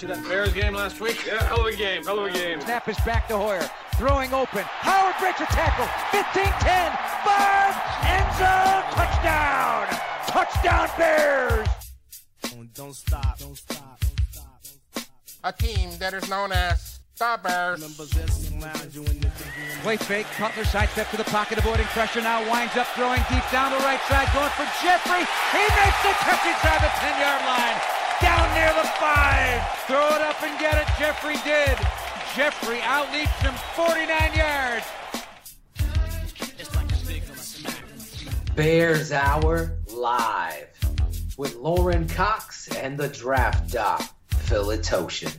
See that Bears game last week? Yeah, hell of a game, hell of a game. Snap is back to Hoyer. Throwing open. Howard breaks a tackle. 15 10. 5. End zone. Touchdown. Touchdown Bears. Don't stop. Don't stop. Don't stop. Don't stop. A team that is known as the Bears. Play fake. Cutler sidestep to the pocket, avoiding pressure. Now winds up throwing deep down the right side, going for Jeffery. He makes the catch inside the 10 yard line. Down near the five. Throw it up and get it. Jeffery did. Jeffery outleaps him 49 yards. Bears Hour live with Lorin Cox and the draft doc, Phil Atoshin.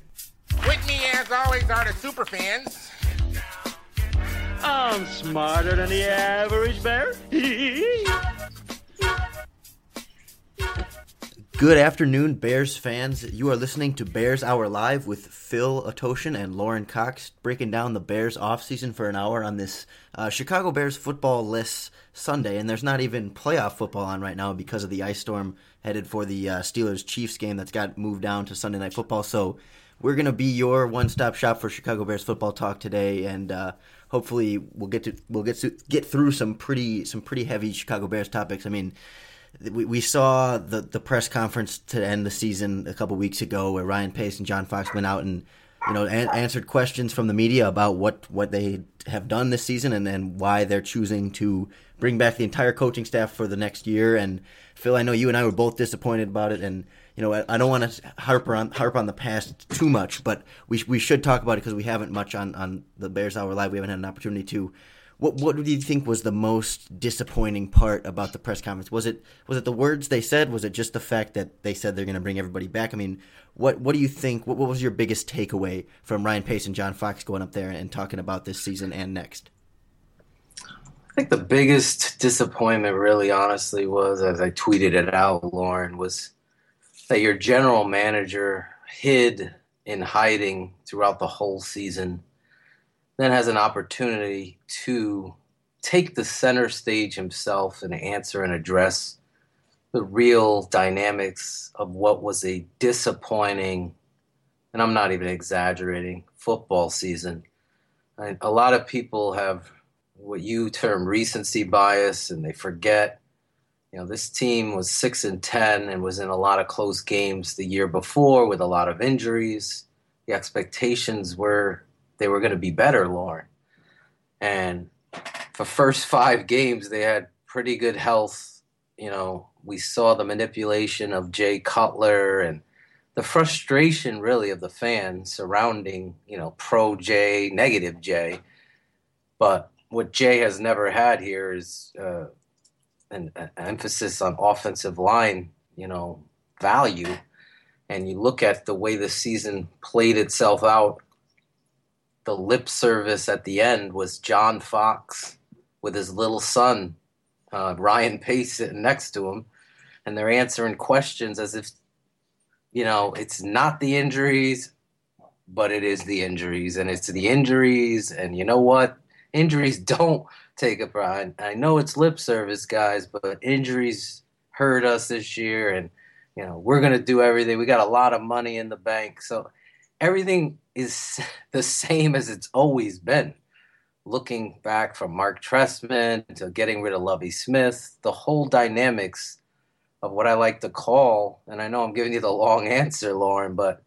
With me, as always, are the super fans. I'm smarter than the average bear. Good afternoon, Bears fans. You are listening to Bears Hour Live with Phil Atoshin and Lorin Cox, breaking down the Bears offseason for an hour on this uh, Chicago Bears football list Sunday. And there's not even playoff football on right now because of the ice storm headed for the uh, Steelers Chiefs game that's got moved down to Sunday Night Football. So we're going to be your one stop shop for Chicago Bears football talk today. And uh, hopefully we'll get to we'll get to get through some pretty some pretty heavy Chicago Bears topics. I mean, we, we saw the the press conference to end the season a couple weeks ago where Ryan Pace and John Fox went out and you know an- answered questions from the media about what what they have done this season and, and why they're choosing to bring back the entire coaching staff for the next year. And Phil I know you and I were both disappointed about it and you know I, I don't want to harp on harp on the past too much but we we should talk about it because we haven't much on on the Bears Hour Live. We haven't had an opportunity to what what do you think was the most disappointing part about the press conference? Was it was it the words they said? Was it just the fact that they said they're going to bring everybody back? I mean, what what do you think? What, what was your biggest takeaway from Ryan Pace and John Fox going up there and talking about this season and next? I think the biggest disappointment, really, honestly, was as I tweeted it out, Lorin, was that your general manager hid in hiding throughout the whole season then has an opportunity to take the center stage himself and answer and address the real dynamics of what was a disappointing, and I'm not even exaggerating, football season. A lot of people have what you term recency bias, and they forget. You know, this team was six and ten and was in a lot of close games the year before with a lot of injuries. The expectations were they were going to be better, Lorin. And for first five games, they had pretty good health. You know, we saw the manipulation of Jay Cutler and the frustration, really, of the fans surrounding, you know, pro Jay, negative Jay. But what Jay has never had here is uh, an, an emphasis on offensive line, you know, value. And you look at the way the season played itself out the lip service at the end was John Fox with his little son, uh, Ryan Pace, sitting next to him, and they're answering questions as if, you know, it's not the injuries, but it is the injuries, and it's the injuries, and you know what? Injuries don't take a pride. I know it's lip service, guys, but injuries hurt us this year, and you know we're gonna do everything. We got a lot of money in the bank, so everything is the same as it's always been. Looking back from Mark Trestman to getting rid of Lovie Smith, the whole dynamics of what I like to call, and I know I'm giving you the long answer, Lorin, but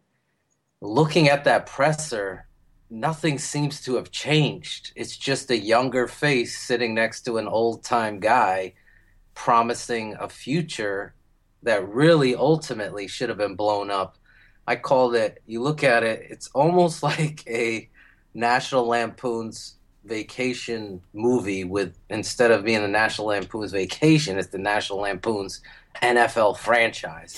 looking at that presser, nothing seems to have changed. It's just a younger face sitting next to an old time guy promising a future that really ultimately should have been blown up I called it. You look at it, it's almost like a National Lampoon's Vacation movie with instead of being the National Lampoon's Vacation, it's the National Lampoon's NFL franchise.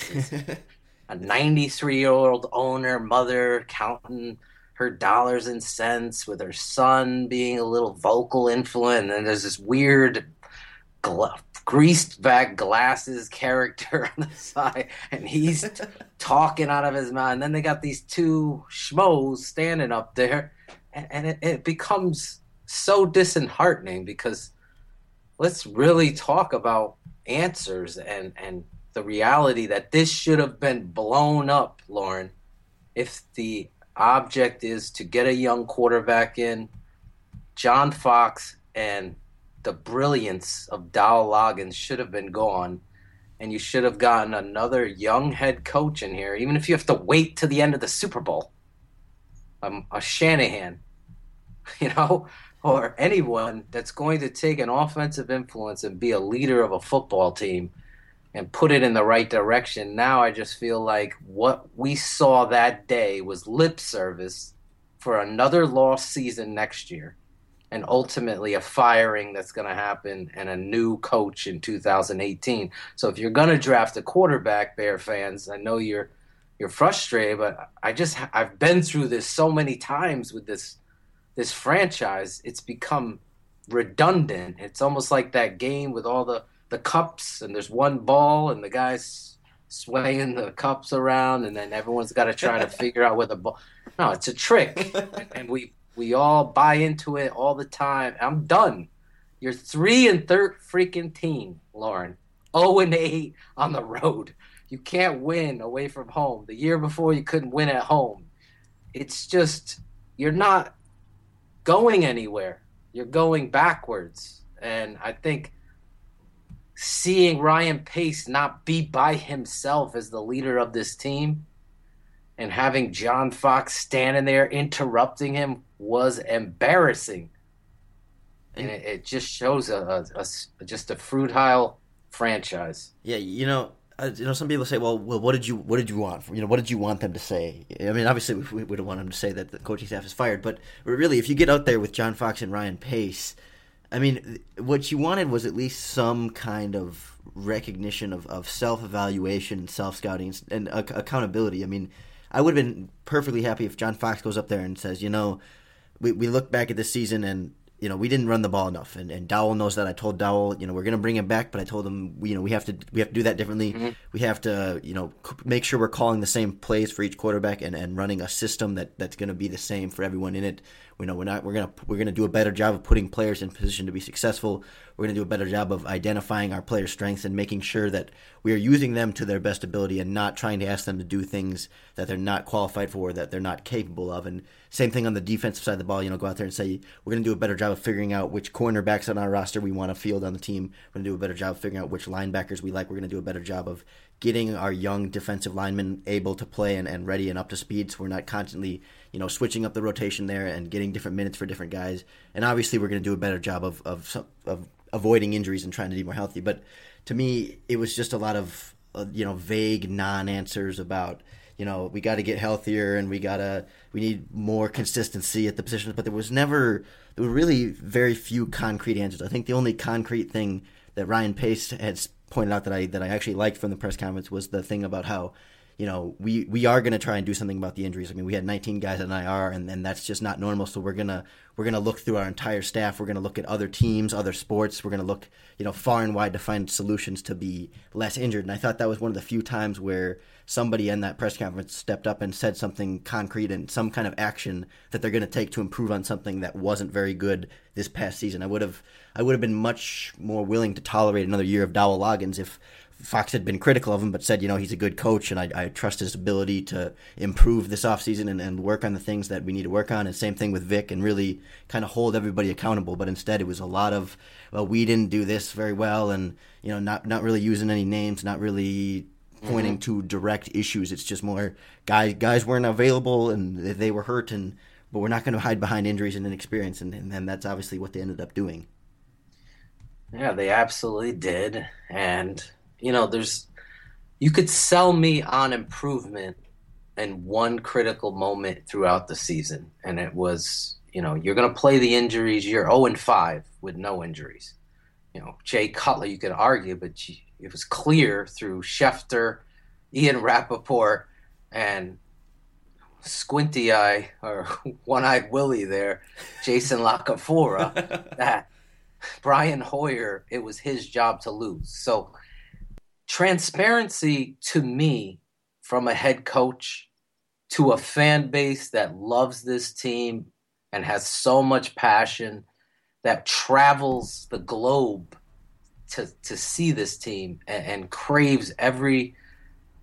a 93 year old owner, mother counting her dollars and cents with her son being a little vocal influence, and then there's this weird greased back glasses character on the side, and he's talking out of his mouth. And then they got these two schmoes standing up there, and, and it, it becomes so disheartening because let's really talk about answers and and the reality that this should have been blown up, Lorin. if the object is to get a young quarterback in, John Fox and the brilliance of Dowell Loggains should have been gone. And you should have gotten another young head coach in here, even if you have to wait to the end of the Super Bowl. Um, a Shanahan, you know, or anyone that's going to take an offensive influence and be a leader of a football team and put it in the right direction. Now I just feel like what we saw that day was lip service for another lost season next year and ultimately a firing that's going to happen and a new coach in 2018. So if you're going to draft a quarterback, Bear fans, I know you're you're frustrated, but I just I've been through this so many times with this this franchise. It's become redundant. It's almost like that game with all the the cups and there's one ball and the guys swaying the cups around and then everyone's got to try to figure out where the ball. No, it's a trick, and we we all buy into it all the time. I'm done. You're three and third freaking team, Lorin. Oh and eight on the road. You can't win away from home. The year before you couldn't win at home. It's just you're not going anywhere. You're going backwards. And I think seeing Ryan Pace not be by himself as the leader of this team and having John Fox standing there interrupting him was embarrassing. And it, it just shows a, a, a, just a fruitile franchise. Yeah, you know, uh, you know, some people say, "Well, well, what did you, what did you want? You know, what did you want them to say?" I mean, obviously, we, we don't want them to say that the coaching staff is fired, but really, if you get out there with John Fox and Ryan Pace, I mean, what you wanted was at least some kind of recognition of, of self evaluation and self scouting and uh, accountability. I mean, I would have been perfectly happy if John Fox goes up there and says, you know, we, we look back at this season and you know, we didn't run the ball enough, and, and Dowell knows that. I told Dowell, you know, we're going to bring him back, but I told him, you know, we have to we have to do that differently. Mm-hmm. We have to, you know, make sure we're calling the same plays for each quarterback and, and running a system that, that's going to be the same for everyone in it. We know we're not we're gonna we're gonna do a better job of putting players in position to be successful. We're gonna do a better job of identifying our players' strengths and making sure that we are using them to their best ability and not trying to ask them to do things that they're not qualified for, that they're not capable of. And same thing on the defensive side of the ball. You know, go out there and say we're gonna do a better job of figuring out which cornerbacks on our roster we want to field on the team. We're gonna do a better job of figuring out which linebackers we like. We're gonna do a better job of getting our young defensive linemen able to play and, and ready and up to speed so we're not constantly you know switching up the rotation there and getting different minutes for different guys. And obviously we're going to do a better job of, of, of avoiding injuries and trying to be more healthy. But to me it was just a lot of uh, you know vague non-answers about you know we got to get healthier and we got to we need more consistency at the positions but there was never there were really very few concrete answers. I think the only concrete thing that ryan pace has pointed out that I that I actually liked from the press conference was the thing about how you know we we are going to try and do something about the injuries. I mean, we had 19 guys on IR, and and that's just not normal. So we're gonna we're gonna look through our entire staff. We're gonna look at other teams, other sports. We're gonna look you know far and wide to find solutions to be less injured. And I thought that was one of the few times where somebody in that press conference stepped up and said something concrete and some kind of action that they're going to take to improve on something that wasn't very good this past season. I would have I would have been much more willing to tolerate another year of Dowell Loggains if Fox had been critical of him, but said, you know, he's a good coach and I, I trust his ability to improve this offseason and, and work on the things that we need to work on. And same thing with Vic and really kind of hold everybody accountable. But instead, it was a lot of, well, we didn't do this very well and, you know, not, not really using any names, not really pointing mm-hmm. to direct issues. It's just more guys guys weren't available and they were hurt and but we're not going to hide behind injuries and inexperience and, and, and that's obviously what they ended up doing. Yeah, they absolutely did. And you know, there's you could sell me on improvement in one critical moment throughout the season and it was, you know, you're going to play the injuries. You're 0 and 5 with no injuries. You know, Jay Cutler, you could argue, but it was clear through Schefter, Ian Rapoport, and Squinty Eye or One Eyed Willie there, Jason La Canfora, that Brian Hoyer, it was his job to lose. So, transparency to me from a head coach to a fan base that loves this team and has so much passion that travels the globe to to see this team and, and craves every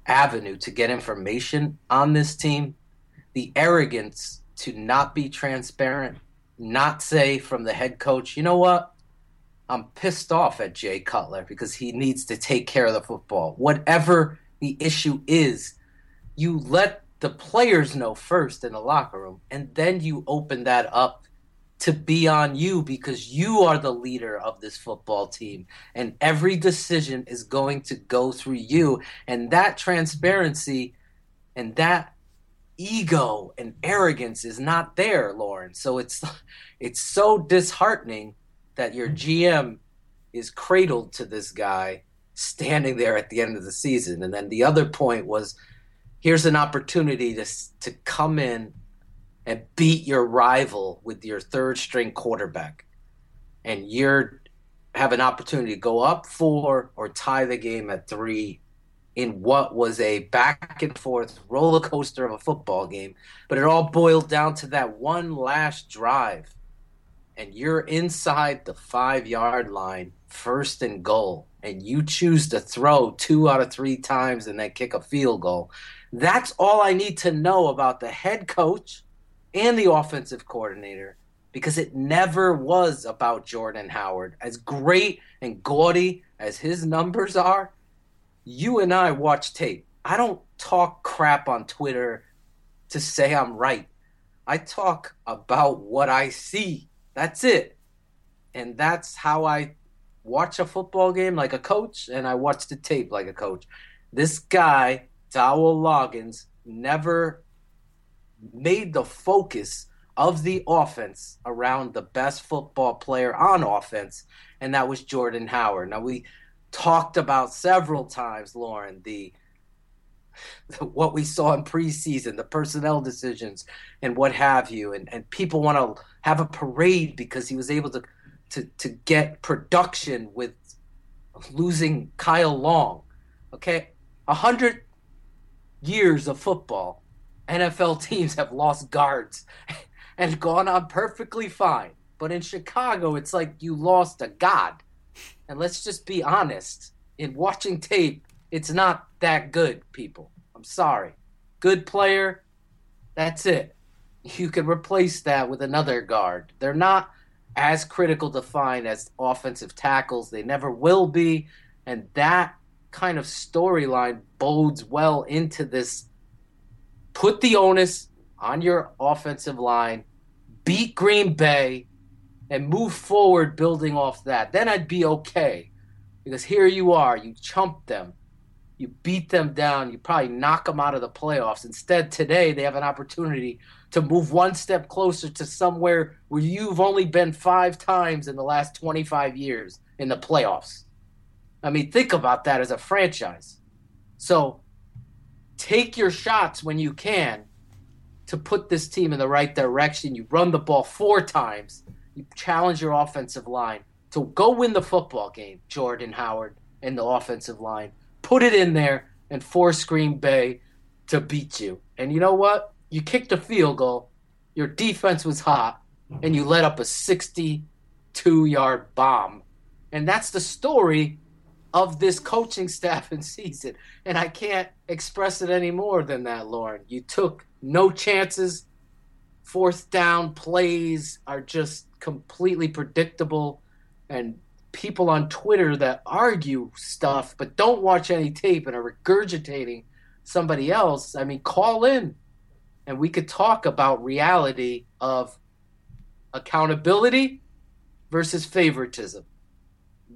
avenue to get information on this team. the arrogance to not be transparent, not say from the head coach, you know what? I'm pissed off at Jay Cutler because he needs to take care of the football. Whatever the issue is, you let the players know first in the locker room, and then you open that up to be on you because you are the leader of this football team and every decision is going to go through you and that transparency and that ego and arrogance is not there Lorin so it's it's so disheartening that your gm is cradled to this guy standing there at the end of the season. And then the other point was here's an opportunity to to come in and beat your rival with your third string quarterback. And you're have an opportunity to go up four or tie the game at three in what was a back and forth roller coaster of a football game. But it all boiled down to that one last drive and you're inside the five yard line first and goal and you choose to throw two out of three times and then kick a field goal that's all i need to know about the head coach and the offensive coordinator because it never was about Jordan Howard. As great and gaudy as his numbers are, you and I watch tape. I don't talk crap on Twitter to say I'm right. I talk about what I see. That's it. And that's how I watch a football game like a coach, and I watch the tape like a coach. This guy, Dowell Loggains, never made the focus of the offense around the best football player on offense, and that was Jordan Howard. Now we talked about several times, Lorin, the, what we saw in preseason, the personnel decisions and what have you, and, and people want to have a parade because he was able to to to get production with losing Kyle Long. Okay, a hundred years of football NFL teams have lost guards and gone on perfectly fine. But in Chicago, it's like you lost a god. And let's just be honest. In watching tape, it's not that good, people. I'm sorry. Good player, that's it. You can replace that with another guard. They're not as critical to find as offensive tackles. They never will be. And that kind of storyline bodes well into this put the onus on your offensive line, beat Green Bay, and move forward building off that. Then I'd be okay. Because here you are, you chump them, you beat them down, you probably knock them out of the playoffs. Instead, today they have an opportunity to move one step closer to somewhere where you've only been five times in the last 25 years in the playoffs. I mean, think about that as a franchise. So take your shots when you can to put this team in the right direction. You run the ball four times. You challenge your offensive line to go win the football game, Jordan Howard and the offensive line. Put it in there and force Green Bay to beat you. And you know what? You kicked a field goal. Your defense was hot, and you let up a 62 yard bomb. And that's the story of this coaching staff and season. And I can't express it any more than that, Lorin. You took no chances. Fourth down plays are just completely predictable. And people on Twitter that argue stuff but don't watch any tape and are regurgitating somebody else, I mean, call in and we could talk about reality of accountability versus favoritism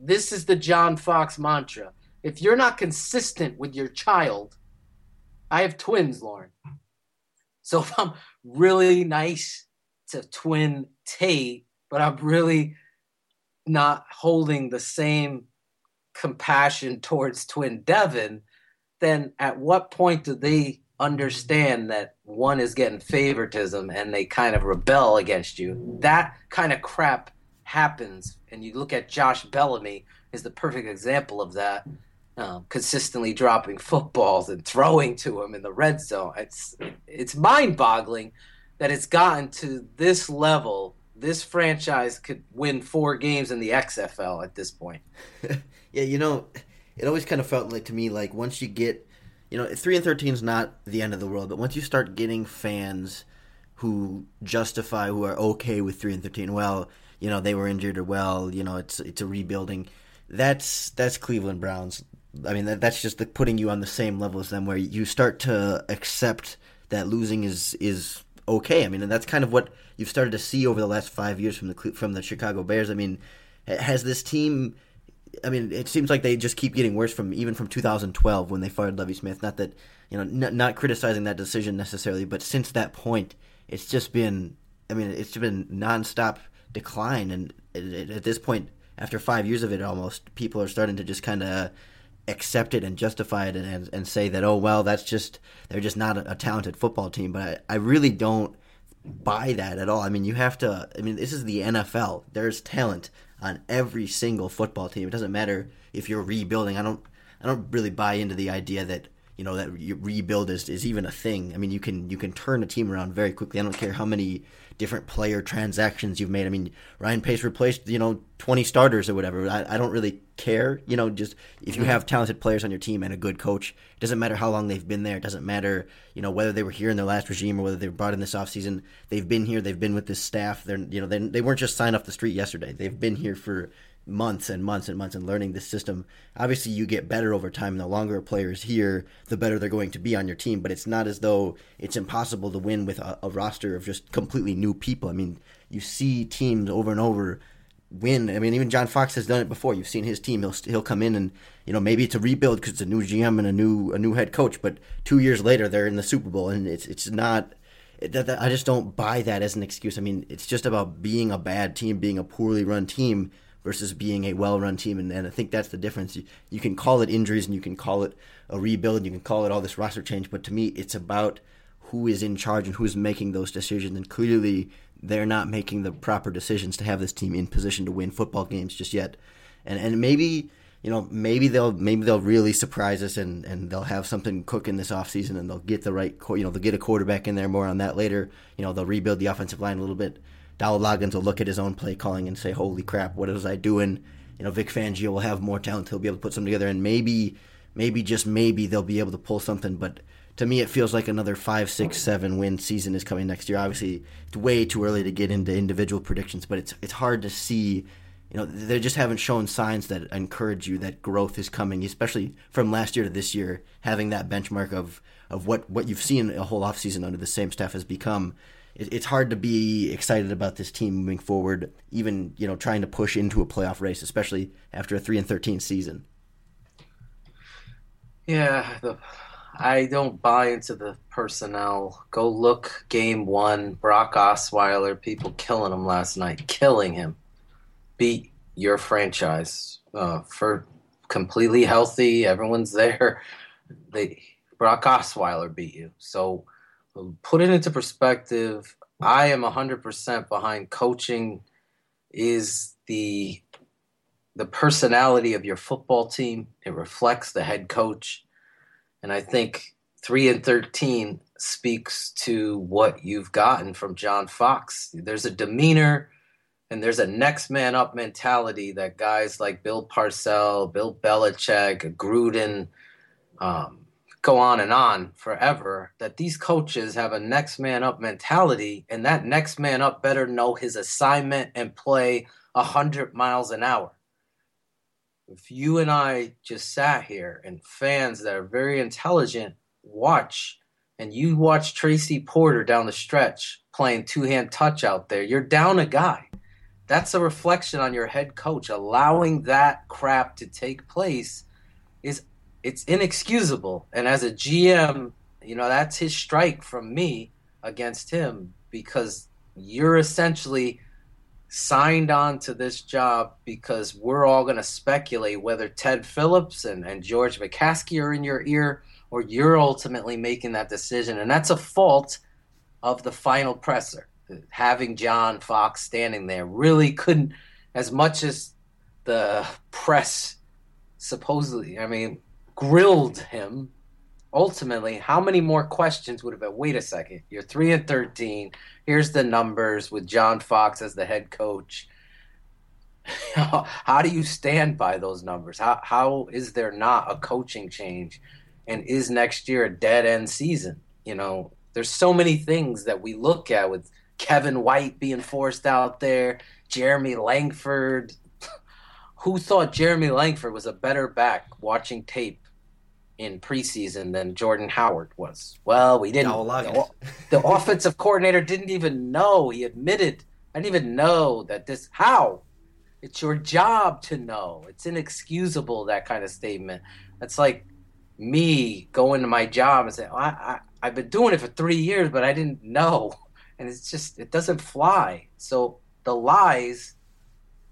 this is the John Fox mantra. If you're not consistent with your child, I have twins, Lorin. So if I'm really nice to twin Tate, but I'm really not holding the same compassion towards twin Devin, then at what point do they understand that one is getting favoritism and they kind of rebel against you? That kind of crap happens, and you look at Josh Bellamy is the perfect example of that. Um, consistently dropping footballs and throwing to him in the red zone. It's it's mind-boggling that it's gotten to this level. This franchise could win four games in the XFL at this point. yeah, you know, it always kind of felt like to me like once you get you know, three and thirteen is not the end of the world, but once you start getting fans who justify, who are okay with three and thirteen, well, you know, they were injured or well, you know, it's it's a rebuilding. That's that's Cleveland Browns. I mean, that, that's just the, putting you on the same level as them, where you start to accept that losing is is okay. I mean, and that's kind of what you've started to see over the last five years from the from the Chicago Bears. I mean, has this team I mean, it seems like they just keep getting worse from even from 2012 when they fired Lovie Smith. Not that you know, n- not criticizing that decision necessarily, but since that point, it's just been. I mean, it's been nonstop decline, and at this point, after five years of it, almost people are starting to just kind of accept it and justify it and, and say that oh well that's just they're just not a, a talented football team but I, I really don't buy that at all i mean you have to i mean this is the nfl there's talent on every single football team. It doesn't matter if you're rebuilding. I don't I don't really buy into the idea that you know that rebuild is, is even a thing. I mean, you can you can turn a team around very quickly. I don't care how many different player transactions you've made. I mean, Ryan Pace replaced you know twenty starters or whatever. I, I don't really care. You know, just if you have talented players on your team and a good coach, it doesn't matter how long they've been there. It doesn't matter you know whether they were here in their last regime or whether they were brought in this offseason. They've been here. They've been with this staff. They're you know they, they weren't just signed off the street yesterday. They've been here for months and months and months and learning this system. Obviously, you get better over time. The longer a player is here, the better they're going to be on your team. But it's not as though it's impossible to win with a, a roster of just completely new people. I mean, you see teams over and over win. I mean, even John Fox has done it before. You've seen his team. He'll he'll come in and you know maybe it's a rebuild because it's a new GM and a new a new head coach. But two years later, they're in the Super Bowl, and it's it's not. I just don't buy that as an excuse. I mean, it's just about being a bad team, being a poorly run team versus being a well-run team. And, and I think that's the difference. You, you, can call it injuries and you can call it a rebuild. You can call it all this roster change. But to me, it's about who is in charge and who's making those decisions. And clearly, they're not making the proper decisions to have this team in position to win football games just yet. And and maybe you know maybe they'll maybe they'll really surprise us and, and they'll have something cooking this offseason and they'll get the right you know they'll get a quarterback in there more on that later. You know they'll rebuild the offensive line a little bit. Dowell Loggains will look at his own play calling and say, "Holy crap, what was I doing?" You know, Vic Fangio will have more talent; he'll be able to put something together, and maybe, maybe just maybe they'll be able to pull something. But to me, it feels like another five, six, seven win season is coming next year. Obviously, it's way too early to get into individual predictions, but it's it's hard to see. You know, they just haven't shown signs that encourage you that growth is coming, especially from last year to this year. Having that benchmark of of what what you've seen a whole offseason under the same staff has become it, it's hard to be excited about this team moving forward, even you know trying to push into a playoff race, especially after a three and thirteen season. Yeah, the, I don't buy into the personnel. Go look game one, Brock Osweiler, people killing him last night, killing him. Beat your franchise uh, for completely healthy. Everyone's there. They Brock Osweiler beat you. So put it into perspective, I am 100% behind coaching is the the personality of your football team. It reflects the head coach. And I think 3 and 13 speaks to what you've gotten from John Fox. There's a demeanor and there's a next man up mentality that guys like Bill Parcell, Bill Belichick, Gruden, um, go on and on forever that these coaches have a next man up mentality and that next man up better know his assignment and play 100 miles an hour. If you and i just sat here and fans that are very intelligent watch and you watch tracy porter down the stretch playing two-hand touch out there you're down a guy. That's a reflection on your head coach. Allowing that crap to take place is it's inexcusable. And as a GM, you know, that's his strike from me against him because you're essentially signed on to this job because we're all going to speculate whether Ted Phillips and, and George McCaskey are in your ear or you're ultimately making that decision. And that's a fault of the final presser. Having John Fox standing there really couldn't, as much as the press supposedly, I mean, grilled him, ultimately, how many more questions would have been? Wait a second, you're three and thirteen. Here's the numbers with John Fox as the head coach. how do you stand by those numbers? How how is there not a coaching change? And is next year a dead end season? You know, there's so many things that we look at with Kevin White being forced out there, Jeremy Langford. Who thought Jeremy Langford was a better back watching tape in preseason than Jordan Howard was? Well, we didn't. No, the, the offensive coordinator didn't even know. He admitted, I didn't even know that this. How? It's your job to know. It's inexcusable, that kind of statement. That's like me going to my job and saying, I, I, I've been doing it for three years, but I didn't know. And it's just, it doesn't fly. So the lies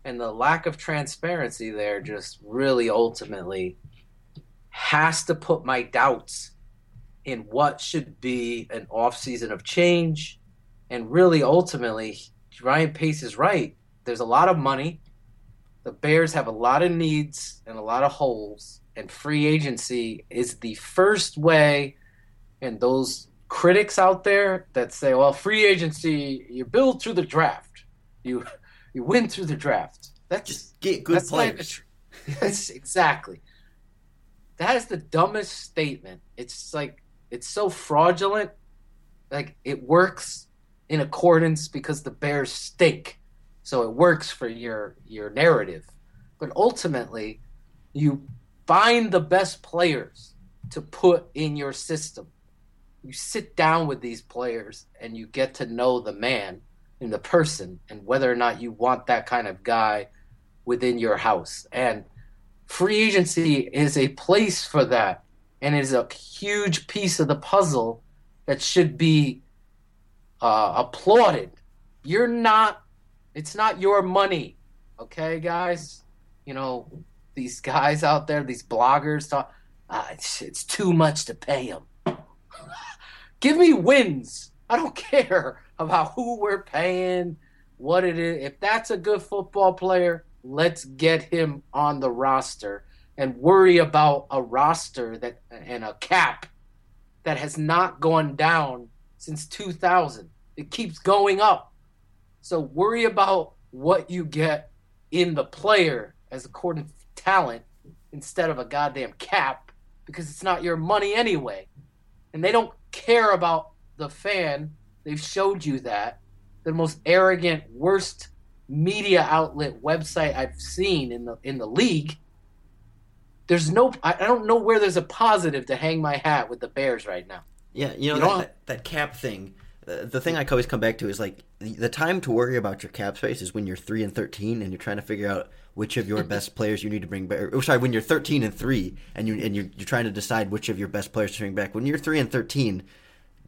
and the lack of transparency there just really ultimately has to put my doubts in what should be an offseason of change. And really, ultimately, Ryan Pace is right. There's a lot of money. The Bears have a lot of needs and a lot of holes. And free agency is the first way and those critics out there that say, "Well, free agency, you build through the draft, you you win through the draft." That's just get good players. That's exactly. That is the dumbest statement. It's like it's so fraudulent. Like it works in accordance because the Bears stink, so it works for your your narrative. But ultimately, you find the best players to put in your system you sit down with these players and you get to know the man and the person and whether or not you want that kind of guy within your house. And free agency is a place for that and is a huge piece of the puzzle that should be uh, applauded. You're not, it's not your money, okay, guys? You know, these guys out there, these bloggers talk, uh, it's, it's too much to pay them. Give me wins. I don't care about who we're paying, what it is. If that's a good football player, let's get him on the roster and worry about a roster that and a cap that has not gone down since 2000. It keeps going up. So worry about what you get in the player as according to talent instead of a goddamn cap because it's not your money anyway. And they don't care about the fan. They've showed you that. The most arrogant, worst media outlet website I've seen in the in the league. There's no I, I don't know where there's a positive to hang my hat with the Bears right now. Yeah, you know, you that, that, that, cap thing. Uh, the thing I always come back to is like the, the time to worry about your cap space is when you're three and thirteen and you're trying to figure out which of your best players you need to bring back. Or, sorry, when you're 13 and three and you and you're, you're trying to decide which of your best players to bring back. When you're three and 13,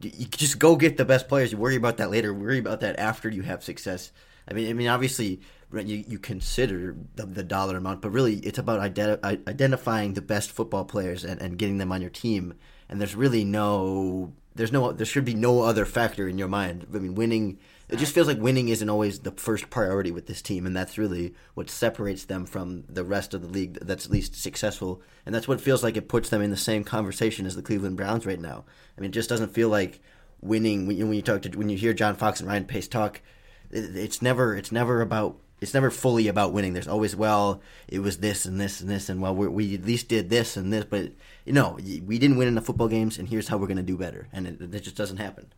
you just go get the best players. You worry about that later. Worry about that after you have success. I mean, I mean, obviously, you, you consider the, the dollar amount, but really, it's about identi- identifying the best football players and, and getting them on your team. And there's really no, there's no, there should be no other factor in your mind. I mean, winning. It just feels like winning isn't always the first priority with this team, and that's really what separates them from the rest of the league that's at least successful. And that's what feels like it puts them in the same conversation as the Cleveland Browns right now. I mean, it just doesn't feel like winning when you, when you talk to when you hear John Fox and Ryan Pace talk. It, it's never it's never about it's never fully about winning. There's always well, it was this and this and this, and well, we at least did this and this, but you know, we didn't win in the football games, and here's how we're going to do better, and it, it just doesn't happen.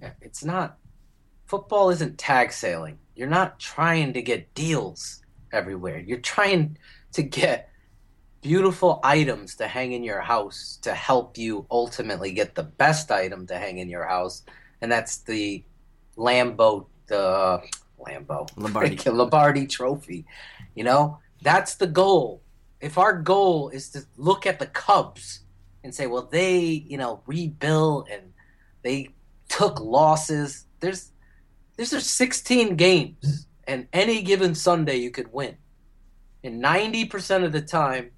Yeah, it's not football isn't tag sailing. You're not trying to get deals everywhere. You're trying to get beautiful items to hang in your house to help you ultimately get the best item to hang in your house, and that's the Lambo, the uh, Lambo Lombardi Lombardi Trophy. You know, that's the goal. If our goal is to look at the Cubs and say, well, they you know rebuilt and they took losses. There's there's are 16 games, and any given Sunday you could win. And 90% of the time,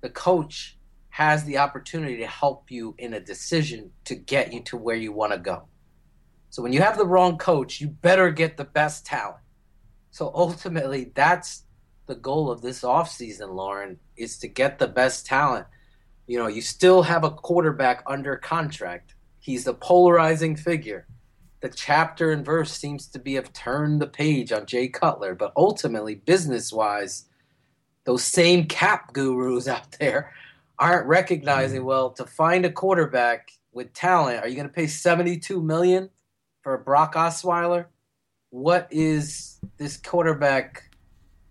the coach has the opportunity to help you in a decision to get you to where you want to go. So when you have the wrong coach, you better get the best talent. So ultimately, that's the goal of this offseason, Lorin, is to get the best talent. You know, you still have a quarterback under contract. He's a polarizing figure. The chapter and verse seems to be have turned the page on Jay Cutler, but ultimately, business wise, those same cap gurus out there aren't recognizing mm-hmm. well to find a quarterback with talent. Are you going to pay seventy-two million for Brock Osweiler? What is this quarterback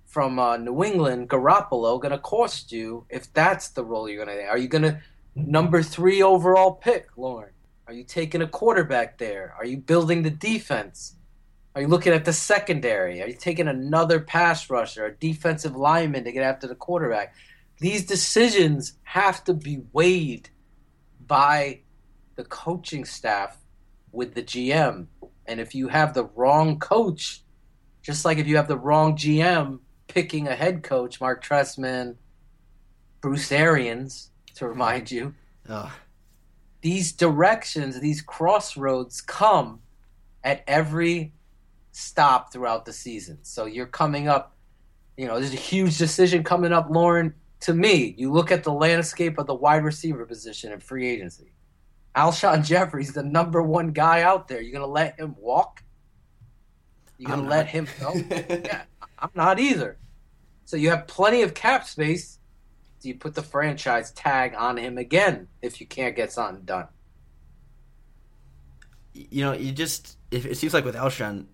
from uh, New England, Garoppolo, going to cost you if that's the role you're going to? Are you going to number three overall pick, Lorin? Are you taking a quarterback there? Are you building the defense? Are you looking at the secondary? Are you taking another pass rusher, a defensive lineman to get after the quarterback? These decisions have to be weighed by the coaching staff with the GM. And if you have the wrong coach, just like if you have the wrong GM picking a head coach, Mark Trestman, Bruce Arians, to remind you, these directions, these crossroads come at every stop throughout the season. So you're coming up, you know, there's a huge decision coming up, Lorin. To me, you look at the landscape of the wide receiver position in free agency. Alshon Jeffery's the number one guy out there. You're gonna let him walk? You're gonna I'm let not. him go? yeah, I'm not either. So you have plenty of cap space. Do you put the franchise tag on him again if you can't get something done? you know, you just it, it seems like with Alshon,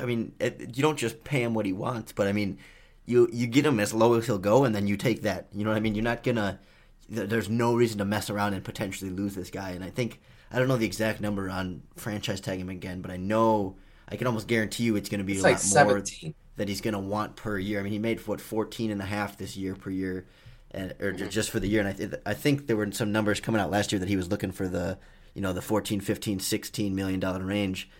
I mean, it, you don't just pay him what he wants, but I mean, you you get him as low as he'll go, and then you take that. You know what I mean? You're not gonna. There- There's no reason to mess around and potentially lose this guy. And I think I don't know the exact number on franchise tag him again, but I know I can almost guarantee you it's going to be It's a like lot more 17. that he's going to want per year. I mean, he made what 14 and a half this year per year, and or ju- mm-hmm. just for the year. And I, th- I think there were some numbers coming out last year that he was looking for the you know the 14, 15, 16 million dollar range.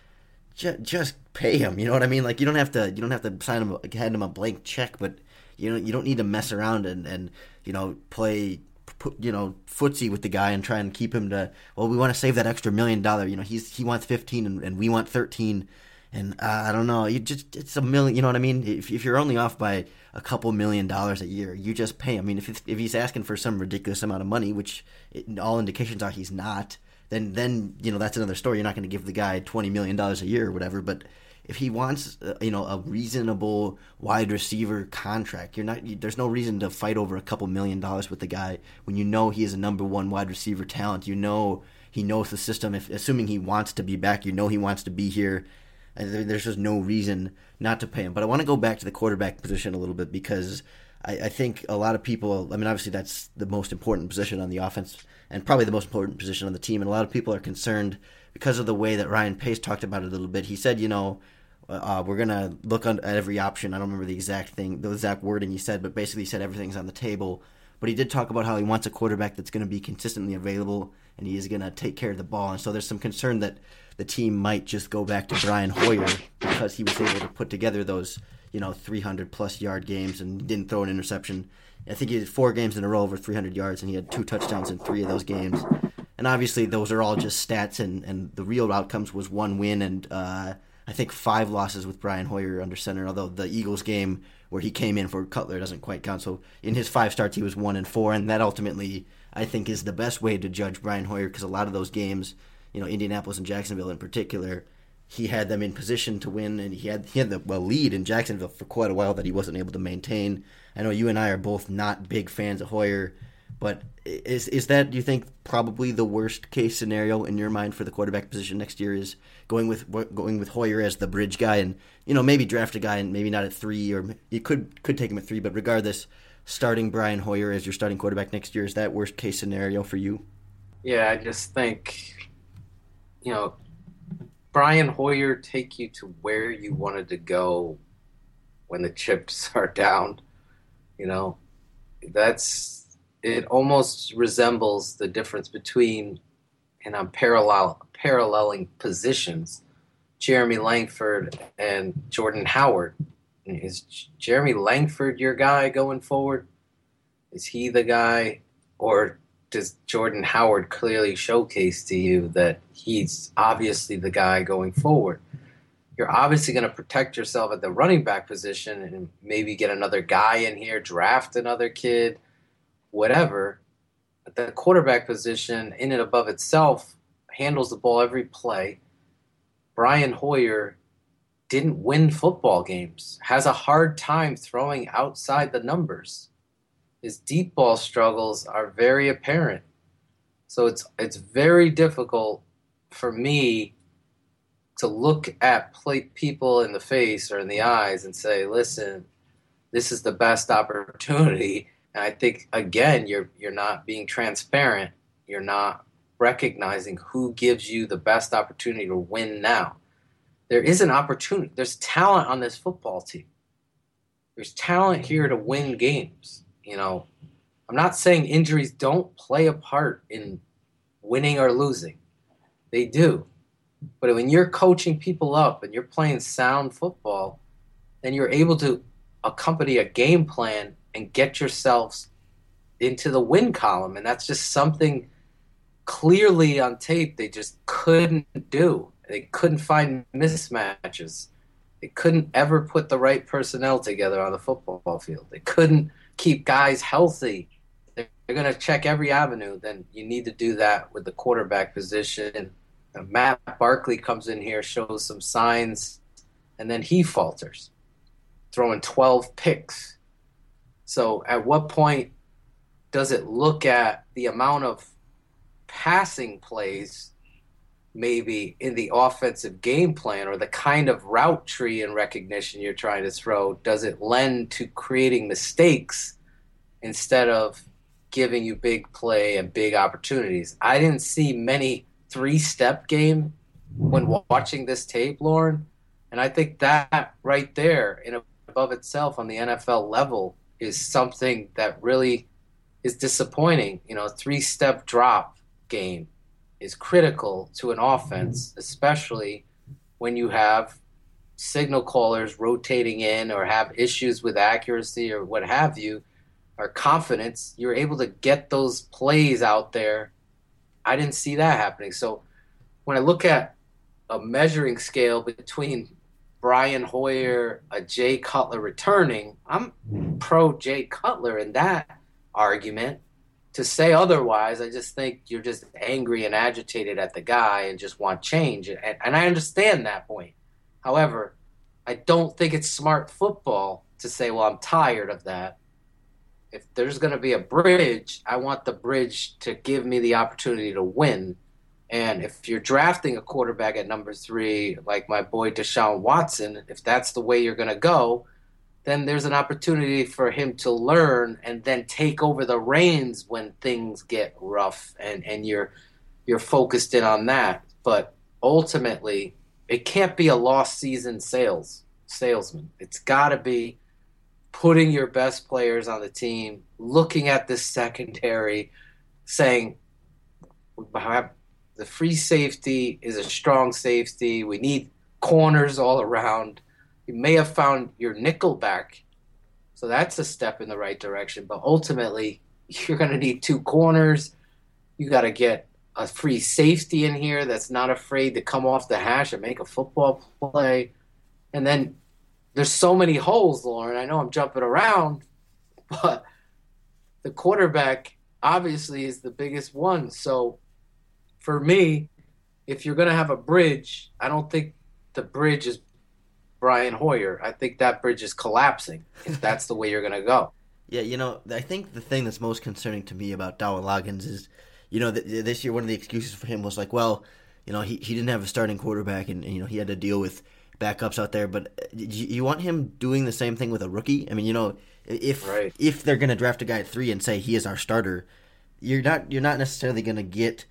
Just, just pay him. You know what I mean? Like you don't have to you don't have to sign him hand him a blank check, but you know you don't need to mess around and and you know play put you know footsie with the guy and try and keep him to well we want to save that extra million dollar you know he's he wants 15 and, and we want 13 and uh, I don't know you just it's a million you know what I mean? If, if you're only off by a couple million dollars a year you just pay I mean if if he's asking for some ridiculous amount of money which it, all indications are he's not then then you know that's another story. You're not going to give the guy 20 million dollars a year or whatever but if he wants uh, you know a reasonable wide receiver contract you're not you, there's no reason to fight over a couple million dollars with the guy when you know he is a number one wide receiver talent. You know he knows the system. If assuming he wants to be back you know he wants to be here. And there's just no reason not to pay him. But i want to go back to the quarterback position a little bit because I, I think a lot of people i mean obviously that's the most important position on the offense and probably the most important position on the team. And a lot of people are concerned because of the way that ryan pace talked about it a little bit he said you know uh, we're gonna look at every option. I don't remember the exact thing, the exact wording he said, but basically he said everything's on the table. But he did talk about how he wants a quarterback that's going to be consistently available and he is going to take care of the ball. And so there's some concern that the team might just go back to Brian Hoyer because he was able to put together those, you know, 300 plus yard games and didn't throw an interception. I think he had four games in a row over 300 yards and he had two touchdowns in three of those games. And obviously those are all just stats and, and the real outcomes was one win and, uh, I think five losses with Brian Hoyer under center. Although the Eagles game where he came in for Cutler doesn't quite count. So in his five starts, he was one and four, and that ultimately I think is the best way to judge Brian Hoyer because a lot of those games, you know, Indianapolis and Jacksonville in particular, he had them in position to win, and he had he had the well, lead in Jacksonville for quite a while that he wasn't able to maintain. I know you and I are both not big fans of Hoyer. But is is that do you think probably the worst case scenario in your mind for the quarterback position next year is going with going with Hoyer as the bridge guy and you know maybe draft a guy and maybe not at three or you could could take him at three but regardless starting Brian Hoyer as your starting quarterback next year is that worst case scenario for you? Yeah, I just think, you know, Brian Hoyer take you to where you wanted to go when the chips are down. You know, that's it. Almost resembles the difference between, and I'm parallel paralleling positions. Jeremy Langford and Jordan Howard. Is Jeremy Langford your guy going forward? Is he the guy, or does Jordan Howard clearly showcase to you that he's obviously the guy going forward? You're obviously going to protect yourself at the running back position and maybe get another guy in here, draft another kid, whatever. The quarterback position, in and above itself, handles the ball every play. Brian Hoyer didn't win football games, has a hard time throwing outside the numbers. his deep ball struggles are very apparent. So it's it's very difficult for me to look at play people in the face or in the eyes and say, "Listen, this is the best opportunity." And I think again, you're you're not being transparent. You're not recognizing who gives you the best opportunity to win now. There is an opportunity. There's talent on this football team. There's talent here to win games. You know, I'm not saying injuries don't play a part in winning or losing. They do. But when you're coaching people up and you're playing sound football, then you're able to accompany a game plan and get yourselves into the win column. And that's just something clearly on tape they just couldn't do. They couldn't find mismatches. They couldn't ever put the right personnel together on the football field. They couldn't keep guys healthy. They're going to check every avenue. Then you need to do that with the quarterback position. And Matt Barkley comes in here, shows some signs, and then he falters, throwing 12 picks. So at what point does it look at the amount of passing plays maybe in the offensive game plan or the kind of route tree and recognition you're trying to throw? Does it lend to creating mistakes instead of giving you big play and big opportunities? I didn't see many three step game when watching this tape Lorin and i think that right there in above itself on the nfl level is something that really is disappointing you know three step drop game is critical to an offense, mm-hmm. especially when you have signal callers rotating in or have issues with accuracy or what have you, or confidence, you're able to get those plays out there. I didn't see that happening. So when I look at a measuring scale between Brian Hoyer, a Jay Cutler returning, I'm hmm. pro Jay Cutler in that argument to say otherwise, I just think you're just angry and agitated at the guy and just want change. And, and I understand that point. However, I don't think it's smart football to say, well, I'm tired of that. If there's going to be a bridge, I want the bridge to give me the opportunity to win. And if you're drafting a quarterback at number three, like my boy Deshaun Watson, if that's the way you're going to go, then there's an opportunity for him to learn and then take over the reins when things get rough and, and you're you're focused in on that. But ultimately, it can't be a lost season sales salesman. It's got to be putting your best players on the team, looking at the secondary, saying the free safety is a strong safety. We need corners all around you may have found your nickel back. So that's a step in the right direction. But ultimately, you're going to need two corners. You got to get a free safety in here that's not afraid to come off the hash and make a football play. And then there's so many holes, Lorin. I know I'm jumping around, but the quarterback obviously is the biggest one. So for me, if you're going to have a bridge, I don't think the bridge is Brian Hoyer. I think that bridge is collapsing if that's the way you're going to go. Yeah, you know, I think the thing that's most concerning to me about Dowell Loggains is, you know, th- this year one of the excuses for him was like, well, you know, he, he didn't have a starting quarterback and, and you know, he had to deal with backups out there. But uh, you, you want him doing the same thing with a rookie? I mean, you know, if right. if they're going to draft a guy at three and say he is our starter, you're not you're not necessarily going to get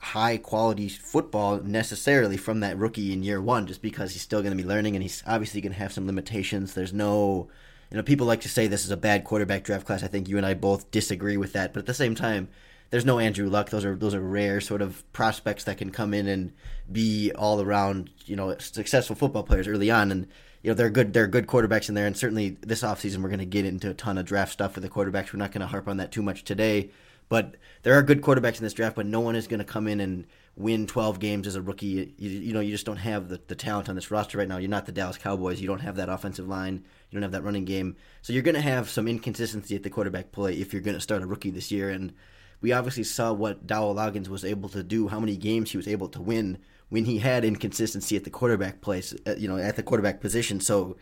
high quality football necessarily from that rookie in year one, just because he's still going to be learning and he's obviously going to have some limitations. There's no, you know, people like to say this is a bad quarterback draft class. I think you and I both disagree with that, but at the same time, there's no Andrew Luck. Those are those are rare sort of prospects that can come in and be all around, you know, successful football players early on and you know they're good they're good quarterbacks in there and certainly this offseason we're going to get into a ton of draft stuff for the quarterbacks we're not going to harp on that too much today but there are good quarterbacks in this draft, but no one is going to come in and win 12 games as a rookie. You, you, know, you just don't have the, the talent on this roster right now. You're not the Dallas Cowboys. You don't have that offensive line. You don't have that running game. So you're going to have some inconsistency at the quarterback play if you're going to start a rookie this year. And we obviously saw what Dowell Loggains was able to do, how many games he was able to win when he had inconsistency at the quarterback place, uh, you know, at the quarterback position. So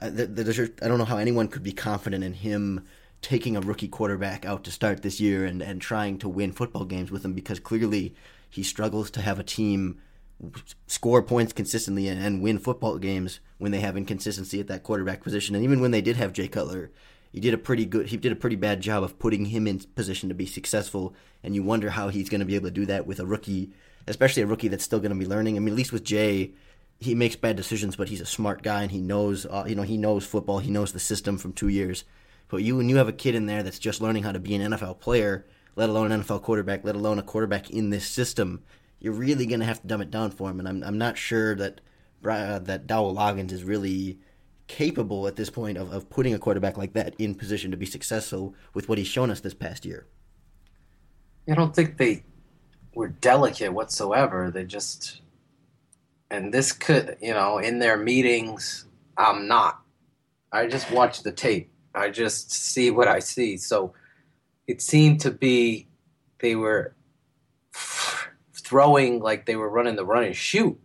uh, I don't know how anyone could be confident in him taking a rookie quarterback out to start this year and, and trying to win football games with him because clearly he struggles to have a team score points consistently and, and win football games when they have inconsistency at that quarterback position. And even when they did have Jay Cutler, he did a pretty good he did a pretty bad job of putting him in position to be successful. And you wonder how he's going to be able to do that with a rookie especially a rookie that's still going to be learning. I mean at least with jay he makes bad decisions but he's a smart guy and he knows uh, you know he knows football. He knows the system from 2 years but you when you have a kid in there that's just learning how to be an NFL player let alone an NFL quarterback let alone a quarterback in this system you're really going to have to dumb it down for him and I'm I'm not sure that uh, that Dowell Loggains is really capable at this point of, of putting a quarterback like that in position to be successful with what he's shown us this past year. I don't think they were delicate whatsoever. They just, and this could, you know, in their meetings, I'm not. I just watched the tape. I just see what I see. So it seemed to be they were throwing like they were running the run and shoot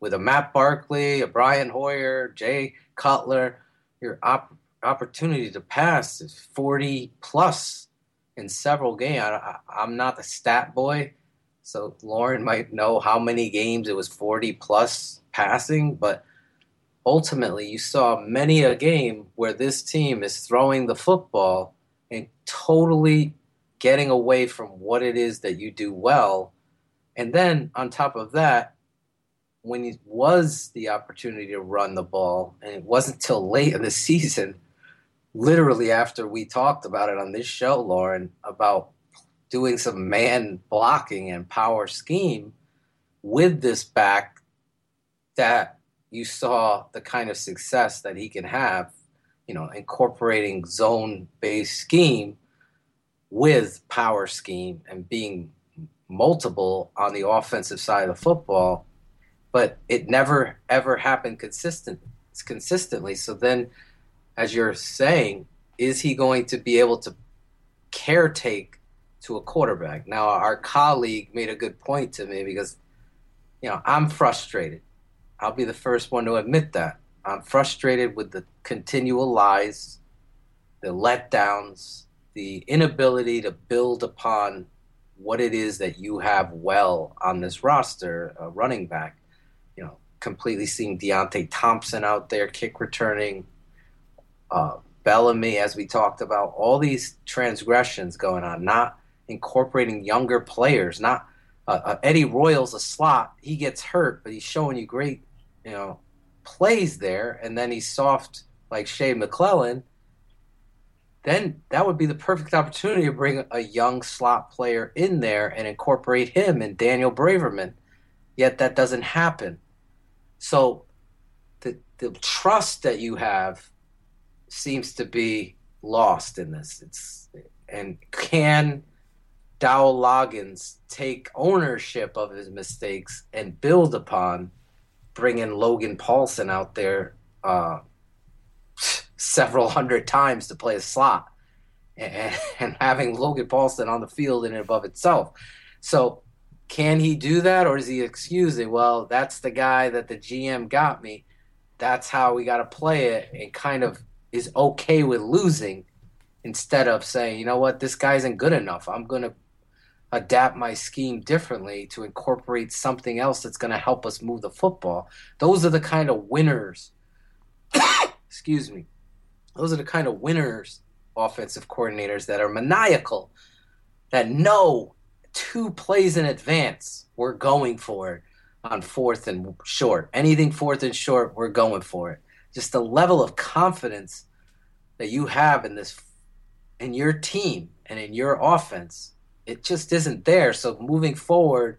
with a Matt Barkley, a Brian Hoyer, Jay Cutler, your op- opportunity to pass is 40 plus in several games. I, am not the stat boy, so Lorin might know how many games it was 40 plus passing, but ultimately you saw many a game where this team is throwing the football and totally getting away from what it is that you do well. And then on top of that, when it was the opportunity to run the ball, and it wasn't till late in the season, literally after we talked about it on this show, Lorin, about doing some man blocking and power scheme with this back, that you saw the kind of success that he can have, you know, incorporating zone based scheme with power scheme and being multiple on the offensive side of the football but it never ever happened consistent consistently. So then, as you're saying, is he going to be able to caretake to a quarterback? Now, our colleague made a good point to me because, you know, I'm frustrated. I'll be the first one to admit that. I'm frustrated with the continual lies, the letdowns, the inability to build upon what it is that you have well on this roster, a running back you know, completely seeing Deonte Thompson out there kick returning, uh, Bellamy, as we talked about, all these transgressions going on, not incorporating younger players, not uh, uh, Eddie Royal's a slot. He gets hurt, but he's showing you great, you know, plays there, and then he's soft like Shea McClellin. Then that would be the perfect opportunity to bring a young slot player in there and incorporate him and Daniel Braverman. Yet that doesn't happen. So the the trust that you have seems to be lost in this. It's and can Dowell Loggains take ownership of his mistakes and build upon bringing Logan Paulson out there uh, several hundred times to play a slot and, and having Logan Paulson on the field in and above itself. So can he do that, or is he excusing? Well, that's the guy that the GM got me. That's how we got to play it, and kind of is okay with losing instead of saying, you know what, this guy isn't good enough. I'm going to adapt my scheme differently to incorporate something else that's going to help us move the football. Those are the kind of winners. excuse me. Those are the kind of winners, offensive coordinators that are maniacal, that know two plays in advance, we're going for it on fourth and short. Anything fourth and short, we're going for it. Just the level of confidence that you have in this, in your team and in your offense, it just isn't there. So moving forward,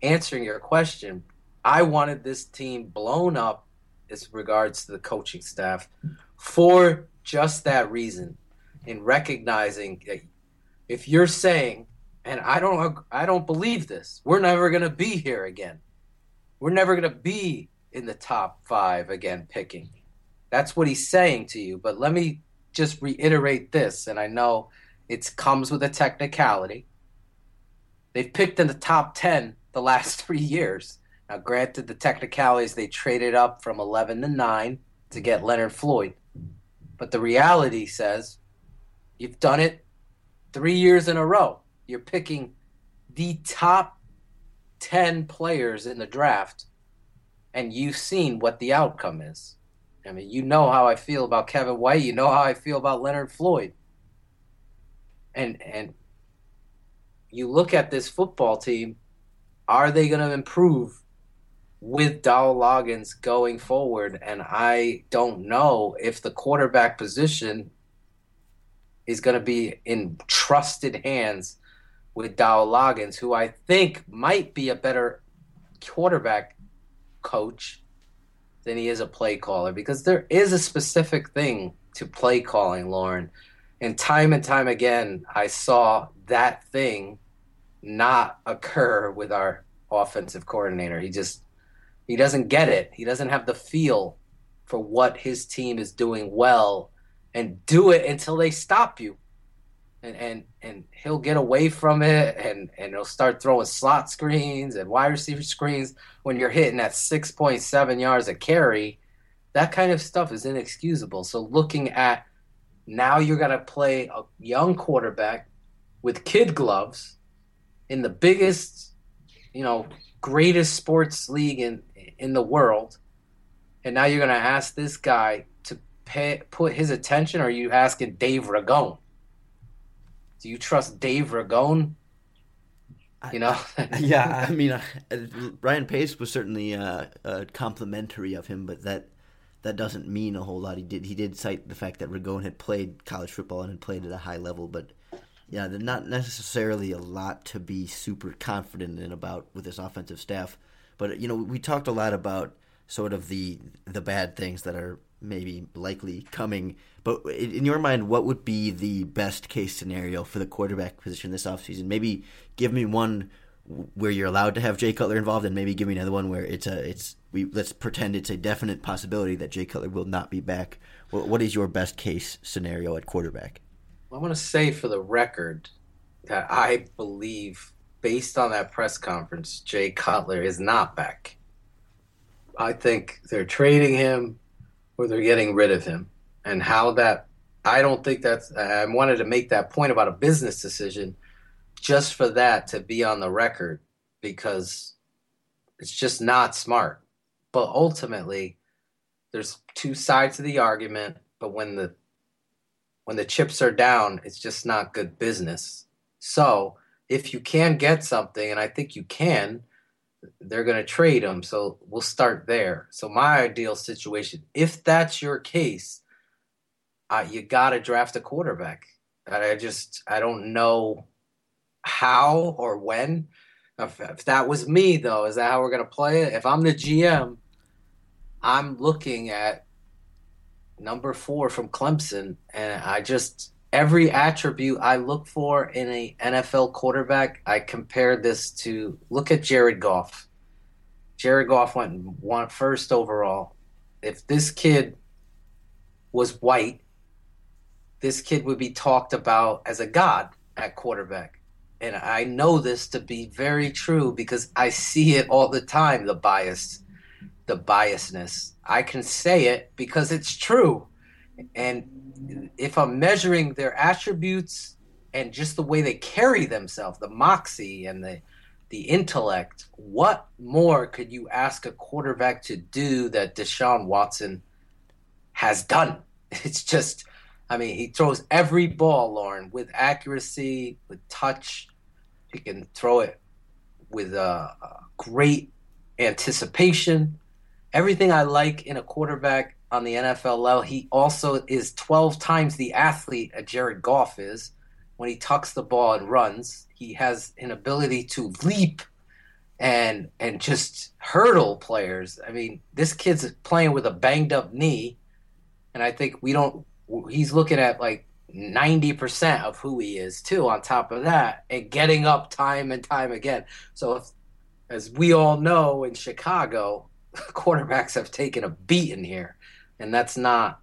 answering your question, I wanted this team blown up as regards to the coaching staff for just that reason in recognizing that if you're saying and I don't I don't believe this. We're never going to be here again. We're never going to be in the top 5 again picking. That's what he's saying to you, but let me just reiterate this and I know it comes with a technicality. They've picked in the top 10 the last 3 years. Now granted the technicalities they traded up from 11 to 9 to get Leonard Floyd. But the reality says You've done it three years in a row. You're picking the top 10 players in the draft, and you've seen what the outcome is. I mean, you know how I feel about Kevin White. You know how I feel about Leonard Floyd. And and you look at this football team, are they going to improve with Dowell Loggains going forward? And I don't know if the quarterback position is going to be in trusted hands with Dowell Loggains, who I think might be a better quarterback coach than he is a play caller because there is a specific thing to play calling, Lorin. And time and time again, I saw that thing not occur with our offensive coordinator. He just he doesn't get it. He doesn't have the feel for what his team is doing well and do it until they stop you. And and and he'll get away from it and and he'll start throwing slot screens and wide receiver screens when you're hitting at 6.7 yards a carry. That kind of stuff is inexcusable. So looking at now you're going to play a young quarterback with kid gloves in the biggest, you know, greatest sports league in in the world, and now you're going to ask this guy to pay, put his attention, or are you asking Dave Ragone? Do you trust Dave Ragone? You know, yeah. I mean, Ryan Pace was certainly uh, uh, complimentary of him, but that that doesn't mean a whole lot. He did he did cite the fact that Ragone had played college football and had played at a high level, but yeah, not necessarily a lot to be super confident in about with this offensive staff. But you know, we talked a lot about sort of the the bad things that are maybe likely coming. But in your mind, what would be the best case scenario for the quarterback position this offseason? Maybe give me one where you're allowed to have Jay Cutler involved, and maybe give me another one where it's a it's we let's pretend it's a definite possibility that Jay Cutler will not be back. What is your best case scenario at quarterback? I want to say for the record that I believe, based on that press conference, Jay Cutler is not back. I think they're trading him or they're getting rid of him. And how that, I don't think that's, I wanted to make that point about a business decision just for that to be on the record because it's just not smart. But ultimately, there's two sides to the argument. But when the when the chips are down, it's just not good business. So if you can get something, and I think you can, they're going to trade them. So we'll start there. So my ideal situation, if that's your case, uh, you got to draft a quarterback. I just I don't know how or when. If, if that was me, though, is that how we're going to play it? If I'm the GM, I'm looking at number four from Clemson, and I just every attribute I look for in a NFL quarterback, I compare this to look at Jared Goff. Jared Goff went one first overall. If this kid was white, this kid would be talked about as a god at quarterback. And I know this to be very true because I see it all the time, the bias, the biasness. I can say it because it's true. And if I'm measuring their attributes and just the way they carry themselves, the moxie and the the intellect, what more could you ask a quarterback to do that Deshaun Watson has done? It's just I mean, he throws every ball, Lorin, with accuracy, with touch. He can throw it with a, a great anticipation everything I like in a quarterback on the NFL level. He also is 12 times the athlete a Jared Goff is. When he tucks the ball and runs, he has an ability to leap and and just hurdle players. I mean, this kid's playing with a banged up knee, and I think we don't. He's looking at like 90% of who he is too on top of that and getting up time and time again so if, as we all know in chicago quarterbacks have taken a beating here, and that's not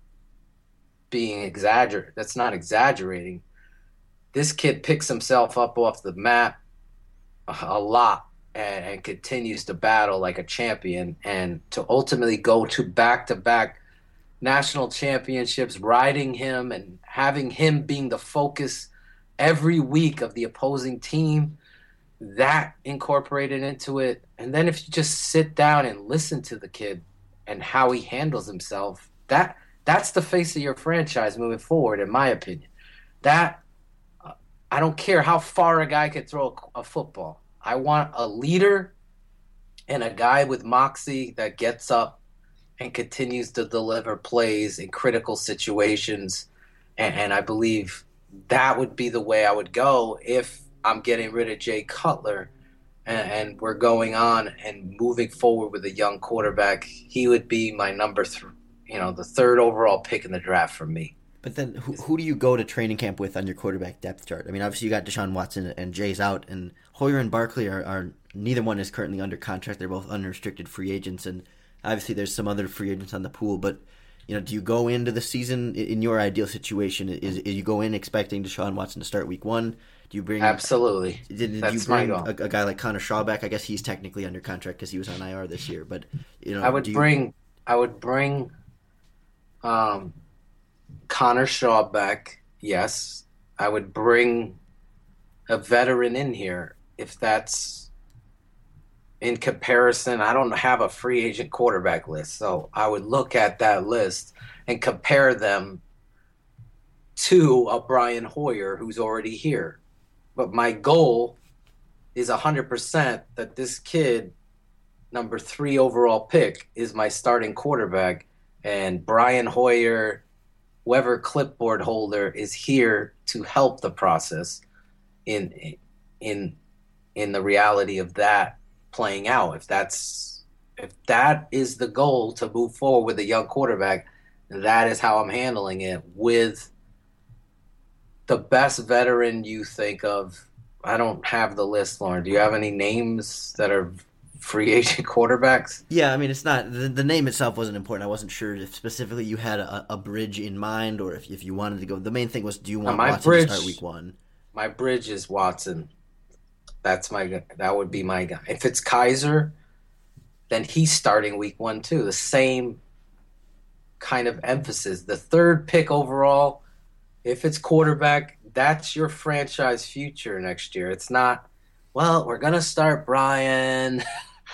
being exaggerate. That's not exaggerating. This kid picks himself up off the map a lot and, and continues to battle like a champion, and to ultimately go to back to back national championships, riding him and having him being the focus every week of the opposing team, that incorporated into it. And then if you just sit down and listen to the kid and how he handles himself, that that's the face of your franchise moving forward, in my opinion. That uh, I don't care how far a guy could throw a, a football. I want a leader and a guy with moxie that gets up and continues to deliver plays in critical situations. And, and, I believe that would be the way I would go if I'm getting rid of Jay Cutler and, and we're going on and moving forward with a young quarterback. He would be my number three, you know, the third overall pick in the draft for me. But then, who, who do you go to training camp with on your quarterback depth chart? I mean, obviously you got Deshaun Watson and Jay's out, and Hoyer and Barkley are, are neither one is currently under contract. They're both unrestricted free agents, and obviously there's some other free agents on the pool. But you know, do you go into the season in your ideal situation? Is, is you go in expecting Deshaun Watson to start week one? Do you bring absolutely? Did, did you bring a, a, guy like Connor Shaw back? I guess he's technically under contract because he was on IR this year. But you know, I would you... bring I would bring um, Connor Shaw back. Yes, I would bring a veteran in here if that's in comparison, I don't have a free agent quarterback list. So I would look at that list and compare them to a Brian Hoyer who's already here. But my goal is 100% that this kid, number three overall pick, is my starting quarterback. And Brian Hoyer, whoever clipboard holder, is here to help the process in in in the reality of that playing out. If that's if that is the goal to move forward with a young quarterback, that is how I'm handling it with the best veteran you think of. I don't have the list, Lorin. Do you have any names that are free agent quarterbacks? Yeah, I mean, it's not the, the name itself wasn't important. I wasn't sure if specifically you had a, a bridge in mind or if, if you wanted to go. The main thing was, do you want my Watson bridge, to start week one? My bridge is Watson. That's my that would be my guy. If it's Kizer, then he's starting week one too. The same kind of emphasis. The third pick overall, if it's quarterback, that's your franchise future next year. It's not, well, we're gonna start Brian.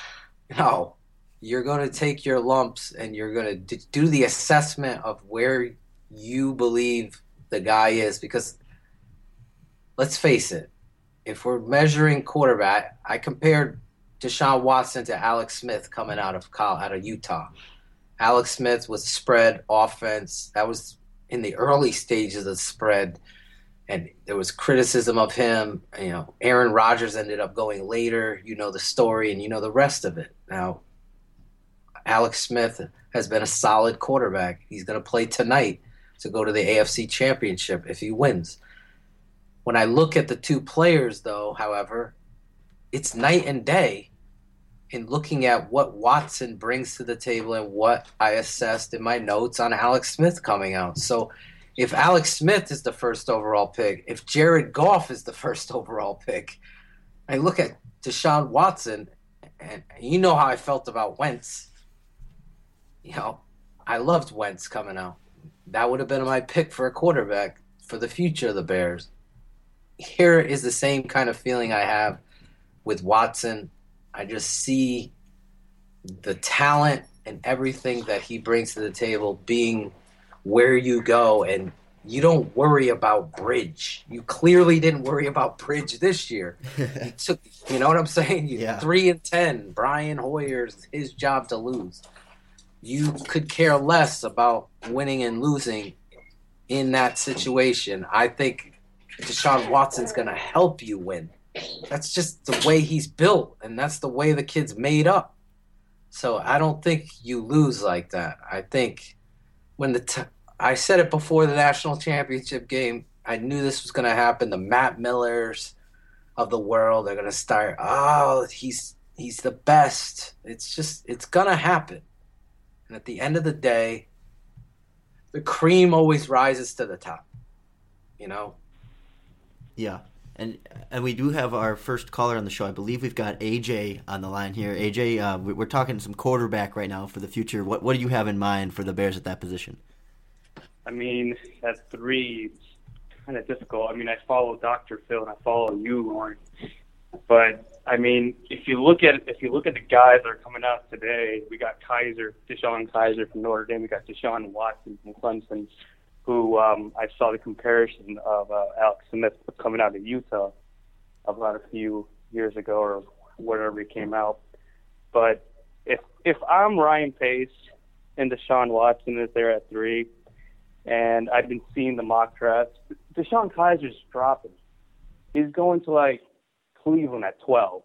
no, you're gonna take your lumps and you're gonna do the assessment of where you believe the guy is because let's face it if we're measuring quarterback, I compared Deshaun Watson to Alex Smith coming out of out of Utah. Alex Smith was spread offense. That was in the early stages of spread, and there was criticism of him. You know, Aaron Rodgers ended up going later. You know the story, and you know the rest of it. Now, Alex Smith has been a solid quarterback. He's going to play tonight to go to the AFC Championship if he wins. When I look at the two players, though, however, it's night and day in looking at what Watson brings to the table and what I assessed in my notes on Alex Smith coming out. So if Alex Smith is the first overall pick, if Jared Goff is the first overall pick, I look at Deshaun Watson, and you know how I felt about Wentz. You know, I loved Wentz coming out. That would have been my pick for a quarterback for the future of the Bears here is the same kind of feeling I have with Watson. I just see the talent and everything that he brings to the table being where you go and you don't worry about bridge. You clearly didn't worry about bridge this year. you took, you know what I'm saying? You, yeah. Three and ten. Brian Hoyer's his job to lose. You could care less about winning and losing in that situation. I think Deshaun Watson's going to help you win. That's just the way he's built, and that's the way the kid's made up. So I don't think you lose like that. I think when the t- I said it before the national championship game, I knew this was going to happen. The Matt Millers of the world are going to start. Oh, he's he's the best. It's just it's going to happen. And at the end of the day, the cream always rises to the top. You know, yeah. And and we do have our first caller on the show. I believe we've got AJ on the line here. AJ, uh, we're talking some quarterback right now for the future. What what do you have in mind for the Bears at that position? I mean, at three, it's kind of difficult. I mean, I follow Dr. Phil and I follow you, Lorin. But I mean, if you look at if you look at the guys that are coming out today, we got Kizer, DeShone Kizer from Notre Dame. We got Deshaun Watson from Clemson, who um, I saw the comparison of uh, Alex Smith coming out of Utah about a few years ago or whatever he came out. But if if I'm Ryan Pace and Deshaun Watson is there at three, and I've been seeing the mock drafts, DeShone Kizer's dropping. He's going to like Cleveland at 12.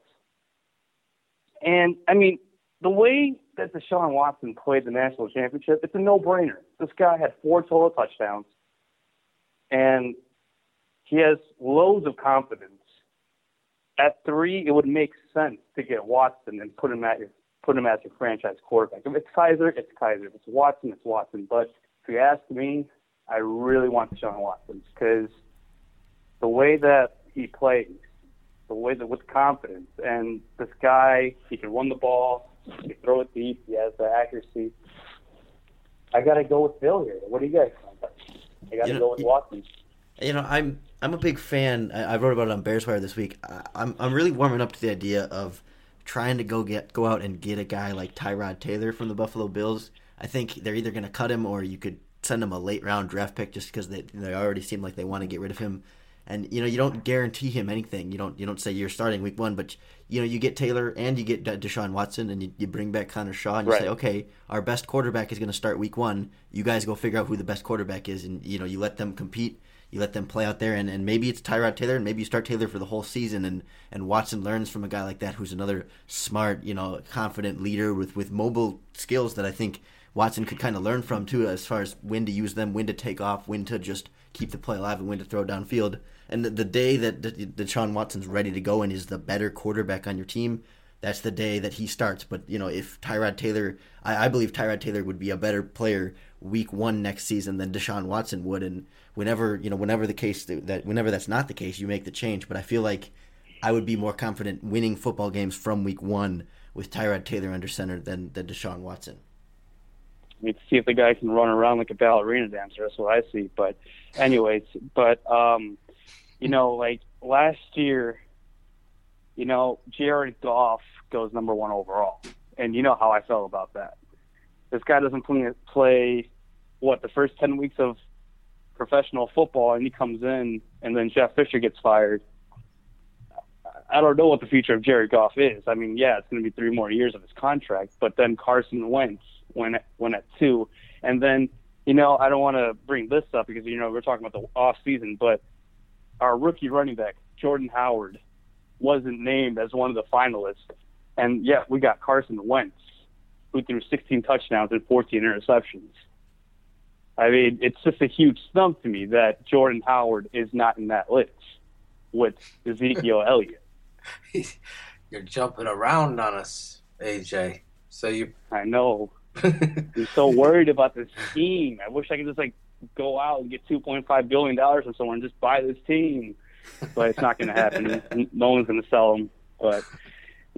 And I mean, the way that Deshaun Watson played the national championship, it's a no-brainer. This guy had four total touchdowns, and he has loads of confidence. At three, it would make sense to get Watson and put him at your put him as your franchise quarterback. If it's Kizer, it's Kizer. If it's Watson, it's Watson. But if you ask me, I really want Deshaun Watson because the way that he plays, the way that with confidence, and this guy, he can run the ball, he can throw it deep, he has the accuracy. I got to go with Bill here. What do you guys think? I got to You know, go with Watson. You know, I'm I'm a big fan. I, I wrote about it on Bears Wire this week. I, I'm I'm really warming up to the idea of trying to go get go out and get a guy like Tyrod Taylor from the Buffalo Bills. I think they're either going to cut him or you could send him a late round draft pick just because they they already seem like they want to get rid of him. And you know you don't guarantee him anything. You don't you don't say you're starting week one, but you know you get Taylor and you get De- Deshaun Watson and you, you bring back Connor Shaw and you Right. say okay our best quarterback is going to start week one. You guys go figure out who the best quarterback is and you know you let them compete you let them play out there, and, and maybe it's Tyrod Taylor, and maybe you start Taylor for the whole season, and, and Watson learns from a guy like that who's another smart, you know, confident leader with, with mobile skills that I think Watson could kind of learn from too, as far as when to use them, when to take off, when to just keep the play alive, and when to throw downfield. And the, the day that Deshaun Watson's ready to go and is the better quarterback on your team, that's the day that he starts. But you know, if Tyrod Taylor, I, I believe Tyrod Taylor would be a better player week one next season than Deshaun Watson would. And whenever you know, whenever the case that, that whenever that's not the case, you make the change. But I feel like I would be more confident winning football games from week one with Tyrod Taylor under center than than Deshaun Watson. I mean, see if the guy can run around like a ballerina dancer. That's what I see. But, anyways, but um, you know, like last year, you know, Jared Goff goes number one overall, and you know how I felt about that. This guy doesn't play, play what the first ten weeks of professional football, and he comes in, and then Jeff Fisher gets fired. I don't know what the future of Jared Goff is. I mean, yeah, it's going to be three more years of his contract, but then Carson Wentz went went at two, and then you know I don't want to bring this up because you know we're talking about the off season, but our rookie running back Jordan Howard wasn't named as one of the finalists, and yet we got Carson Wentz who threw 16 touchdowns and 14 interceptions. I mean, it's just a huge stump to me that Jordan Howard is not in that list with Ezekiel Elliott. You're jumping around on us, AJ. So you. I know. I'm so worried about this team. I wish I could just like go out and get 2.5 billion dollars from someone and just buy this team, but it's not going to happen. no one's going to sell them. But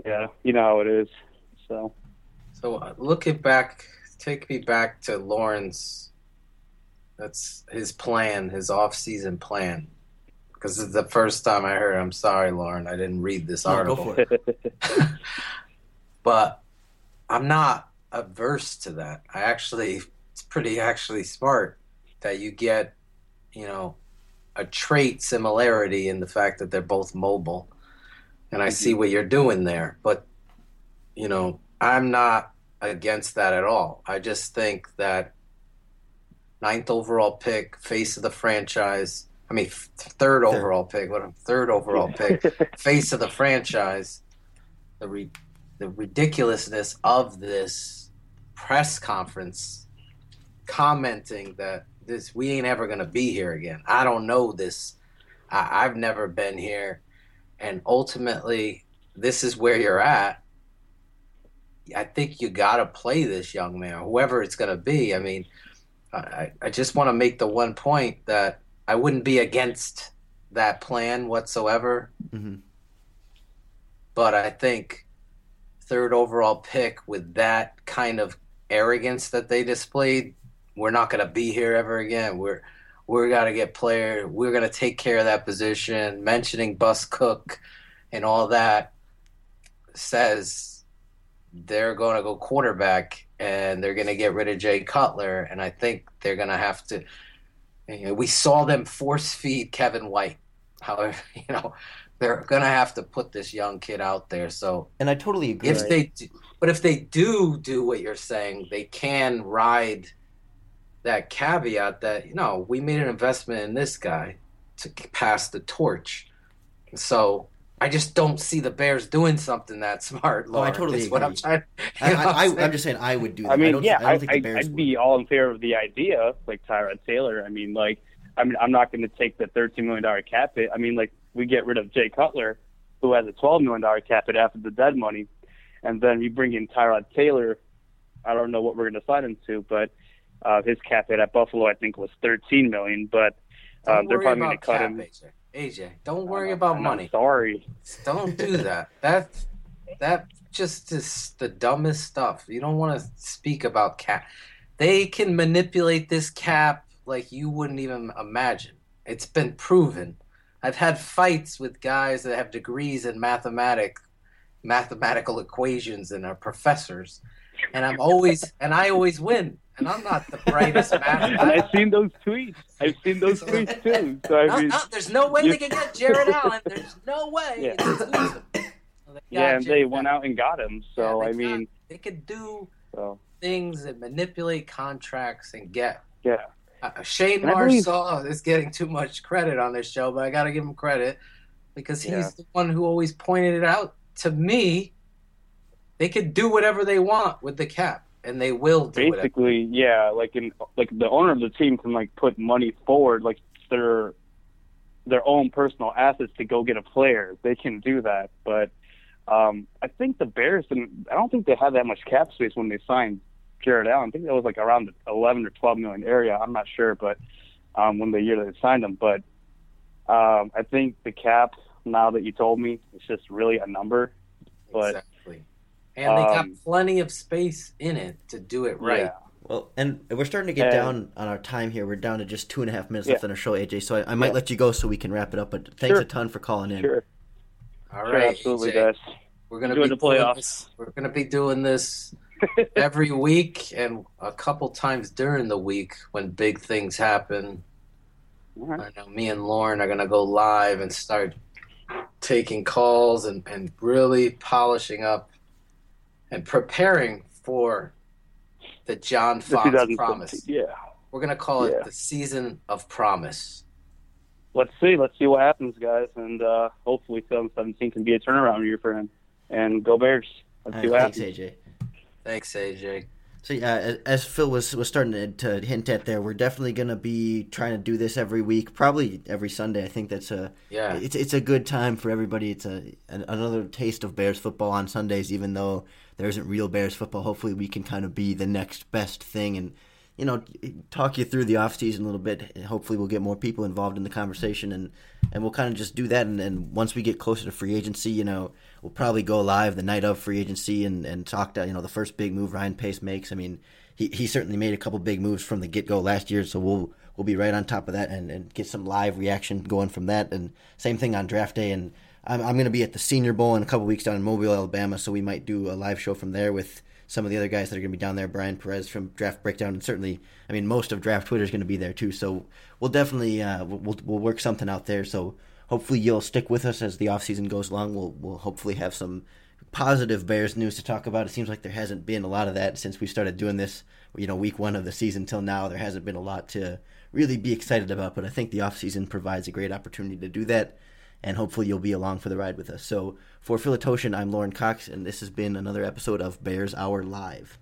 yeah, you know how it is. So So uh, looking back, take me back to Lorin's. That's his plan, his off-season plan. Because it's the first time I heard. I'm sorry, Lorin. I didn't read this No, go article. for it. but I'm not averse to that. I actually, it's pretty actually smart that you get, you know, a trait similarity in the fact that they're both mobile, and I mm-hmm. see what you're doing there. But, you know, I'm not against that at all. I just think that ninth overall pick, face of the franchise. I mean, third overall pick. What? a Third overall pick, face of the franchise. The re- the ridiculousness of this press conference commenting that this we ain't ever gonna be here again. I don't know this. I, I've never been here, and ultimately, this is where you're at. I think you gotta play this young man, whoever it's gonna be. I mean, I, I just want to make the one point that I wouldn't be against that plan whatsoever. Mm-hmm. But I think third overall pick with that kind of arrogance that they displayed, we're not going to be here ever again. We're we're got to get player. We're going to take care of that position. Mentioning Bus Cook and all that says they're going to go quarterback and they're going to get rid of Jay Cutler. And I think they're going to have to. You know, we saw them force feed Kevin White. However, you know, they're going to have to put this young kid out there. So, and I totally agree. If they, do, but if they do do what you're saying, they can ride that caveat that you know we made an investment in this guy to pass the torch. So I just don't see the Bears doing something that smart. Lorin. Oh, I totally agree. What I'm, trying. I, I, I, am just saying I would do that. I mean, don't, yeah, I, I, don't think the I, Bears I'd would. be all in favor of the idea, like Tyrod Taylor. I mean, like, I mean, I'm not going to take the 13 million dollar cap hit. I mean, like, we get rid of Jay Cutler, who has a 12 million dollar cap hit after the dead money, and then you bring in Tyrod Taylor. I don't know what we're going to sign him to, but uh, his cap hit at Buffalo, I think, was 13 million. But um, they're probably going to cut him. AJ. AJ, don't worry about I'm money. Sorry. Don't do that. that that just is the dumbest stuff. You don't want to speak about cap. They can manipulate this cap like you wouldn't even imagine. It's been proven. I've had fights with guys that have degrees in mathematic mathematical equations and our professors. And I'm always and I always win. And I'm not the brightest math and I've seen those tweets. I've seen those tweets too. So I no, mean, no, there's no way they can get Jared Allen. There's no way. Yeah. So yeah, and Jared they went out and got him. So Yeah, I mean, got- they could do so things and manipulate contracts and get. yeah. Uh, Shane And I believe- Marsaw is getting too much credit on this show, but I got to give him credit because he's Yeah. the one who always pointed it out to me. They could do whatever they want with the cap, and they will do whatever. basically yeah like in like the owner of the team can like put money forward like their their own personal assets to go get a player they can do that but um i think the bears didn't i don't think they had that much cap space when they signed jared allen i think that was like around the 11 or 12 million area i'm not sure but um when the year they signed him but um i think the cap now that you told me it's just really a number but exactly. And they got um, plenty of space in it to do it right. yeah. Well, and we're starting to get And- down on our time here. We're down to just two and a half minutes Yeah. left on our show, AJ. So I, I might Yeah. let you go so we can wrap it up. But thanks Sure. a ton for calling in. sure All sure right, absolutely AJ. guys We're gonna Enjoy be the doing playoffs. this- We're gonna be doing this every week and a couple times during the week when big things happen. All right. I know me and Lorin are gonna go live and start taking calls and, and really polishing up and preparing for the John Fox 2017 promise. Yeah. We're gonna call it the season of promise. Let's see. Let's see what happens, guys, and uh, hopefully 2017 can be a turnaround year for him. And go Bears. Let's All see right, what thanks, happens. AJ. Thanks, AJ. So yeah, as- Phil was was starting to, to hint at there, we're definitely going to be trying to do this every week, probably every Sunday. I think that's a Yeah. it's it's a good time for everybody. It's a an, another taste of Bears football on Sundays, even though there isn't real Bears football. Hopefully, we can kind of be the next best thing and you know talk you through the off season a little bit. And hopefully, we'll get more people involved in the conversation and and we'll kind of just do that. And, and once we get closer to free agency, you know, we'll probably go live the night of free agency and and talk to you know the first big move Ryan Pace makes. I mean, he he certainly made a couple big moves from the get go last year, so we'll we'll be right on top of that and, and get some live reaction going from that. And same thing on draft day. And I'm I'm going to be at the Senior Bowl in a couple weeks down in Mobile, Alabama, so we might do a live show from there with some of the other guys that are going to be down there. Brian Perez from Draft Breakdown, and certainly, I mean, most of Draft Twitter is going to be there too. So we'll definitely uh, we'll we'll work something out there. So hopefully you'll stick with us as the off season goes along. We'll we'll hopefully have some positive Bears news to talk about. It seems like there hasn't been a lot of that since we started doing this. You know, week one of the season till now, there hasn't been a lot to really be excited about. But I think the off season provides a great opportunity to do that, and hopefully you'll be along for the ride with us. So for Philitoshin, I'm Lorin Cox, and this has been another episode of Bears Hour Live.